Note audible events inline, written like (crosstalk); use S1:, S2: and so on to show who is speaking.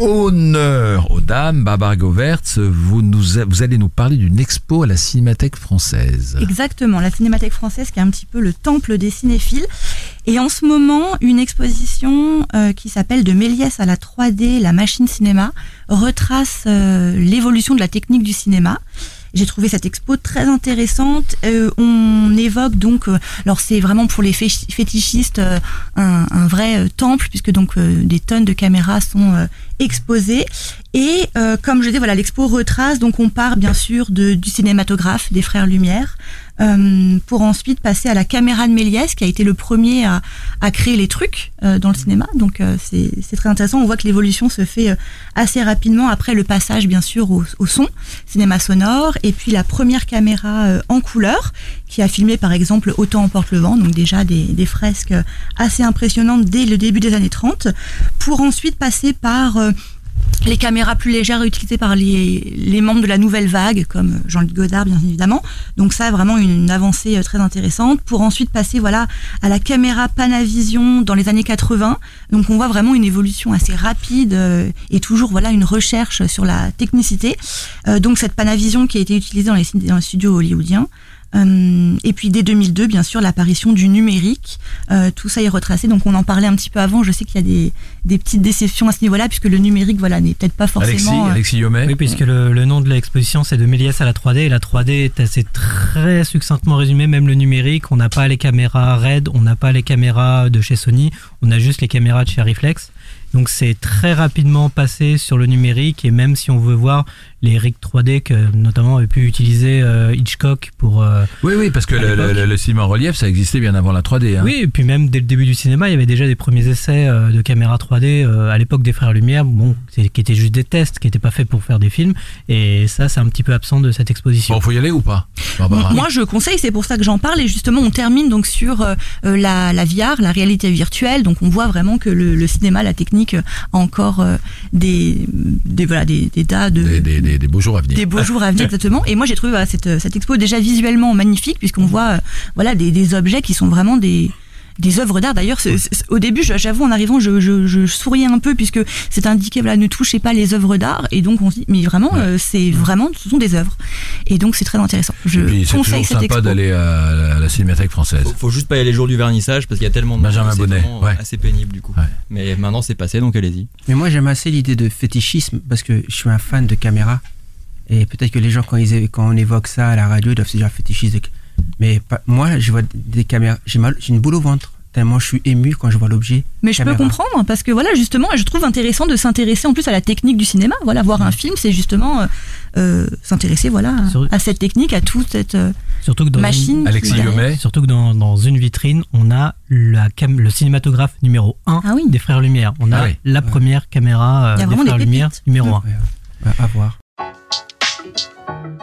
S1: Honneur aux dames, Barbara Govertz, vous, nous, vous allez nous parler d'une expo à la Cinémathèque française.
S2: Exactement, la Cinémathèque française qui est un petit peu le temple des cinéphiles. Et en ce moment, une exposition euh, qui s'appelle De Méliès à la 3D, la machine cinéma, retrace euh, l'évolution de la technique du cinéma. J'ai trouvé cette expo très intéressante. Euh, on évoque donc, euh, alors c'est vraiment pour les fétichistes euh, un, un, vrai temple puisque donc des tonnes de caméras sont exposées. Et comme je dis, voilà, l'expo retrace. Donc on part bien sûr de, du cinématographe des frères Lumière. Euh, pour ensuite passer à la caméra de Méliès, qui a été le premier à, à créer les trucs euh, dans le cinéma. Donc euh, c'est très intéressant. On voit que l'évolution se fait assez rapidement après le passage, bien sûr, au, au, son, cinéma sonore, et puis la première caméra en couleur, qui a filmé par exemple Autant emporte le vent, donc déjà des, des, fresques assez impressionnantes dès le début des années 30, pour ensuite passer par les caméras plus légères utilisées par les, membres de la nouvelle vague, comme Jean-Luc Godard bien évidemment. Donc ça, vraiment une avancée euh, très intéressante. Pour ensuite passer voilà à la caméra Panavision dans les années 80. Donc on voit vraiment une évolution assez rapide euh, et toujours voilà une recherche sur la technicité. Euh, donc cette Panavision qui a été utilisée dans les studios hollywoodiens. Euh, et puis dès 2002, bien sûr, l'apparition du numérique. Euh, tout ça est retracé. Donc on en parlait un petit peu avant. Je sais qu'il y a des, des, petites déceptions à ce niveau-là, puisque le numérique, voilà, n'est peut-être pas forcément.
S1: Alexis, euh, Alexis
S3: Oui, puisque le, le, nom de l'exposition, c'est de Méliès à la 3D. Et la 3D est assez très succinctement résumé. Même le numérique, on n'a pas les caméras RED, on n'a pas les caméras de chez Sony, on a juste les caméras de chez Reflex. Donc c'est très rapidement passé sur le numérique et même si on veut voir les rigs 3D que notamment avait pu utiliser euh, Hitchcock pour... Euh,
S1: oui, oui, parce que le, le, le, cinéma en relief, ça existait bien avant la 3D. Hein.
S3: Oui, et puis même dès le début du cinéma, il y avait déjà des premiers essais euh, de caméra 3D à l'époque des Frères Lumière, bon, qui étaient juste des tests, qui n'étaient pas faits pour faire des films. Et ça, c'est un petit peu absent de cette exposition.
S1: Bon, faut y aller ou pas
S2: Barbara Moi, je conseille, c'est pour ça que j'en parle. Et justement, on termine donc sur la, la VR, la réalité virtuelle. Donc on voit vraiment que le, le cinéma, la technique encore euh, des, des, voilà, des, des tas de...
S1: Des, des, des, beaux jours à venir.
S2: Des beaux jours à venir, (laughs) exactement. Et moi, j'ai trouvé voilà, cette, cette expo déjà visuellement magnifique, puisqu'on voit euh, voilà, des, des objets qui sont vraiment des des œuvres d'art. D'ailleurs, au début, j'avoue, en arrivant, je, je, je, souriais un peu puisque c'est indiqué, voilà, ne touchez pas les œuvres d'art. Et donc, on se dit, mais vraiment, euh, c'est vraiment, ce sont des œuvres. Et donc, c'est très intéressant. Je conseille
S1: cette sympa d'aller à, la Cinémathèque française.
S4: Faut, faut juste pas y aller le jour du vernissage parce qu'il y a tellement de
S1: Benjamin Bonnet,
S4: ouais. assez pénible du coup. Ouais. Mais maintenant, c'est passé, donc allez-y.
S5: Mais moi, j'aime assez l'idée de fétichisme parce que je suis un fan de caméra. Et peut-être que les gens, quand, ils, quand on évoque ça à la radio, ils doivent se dire fétichisme. Mais moi, je vois des caméras, j'ai une boule au ventre tellement je suis ému quand je vois l'objet.
S2: Mais je peux comprendre parce que voilà justement, je trouve intéressant de s'intéresser en plus à la technique du cinéma. Voilà, voir un film, c'est justement euh, euh, s'intéresser voilà à cette technique, à toute cette euh, surtout que dans machine.
S1: Une, Alexis
S3: Surtout que dans, dans, une vitrine, on a la cam le cinématographe numéro 1
S2: ah oui.
S3: des Frères Lumière. On a ah oui. la première caméra euh, des Frères Lumière numéro 1.
S5: À voir.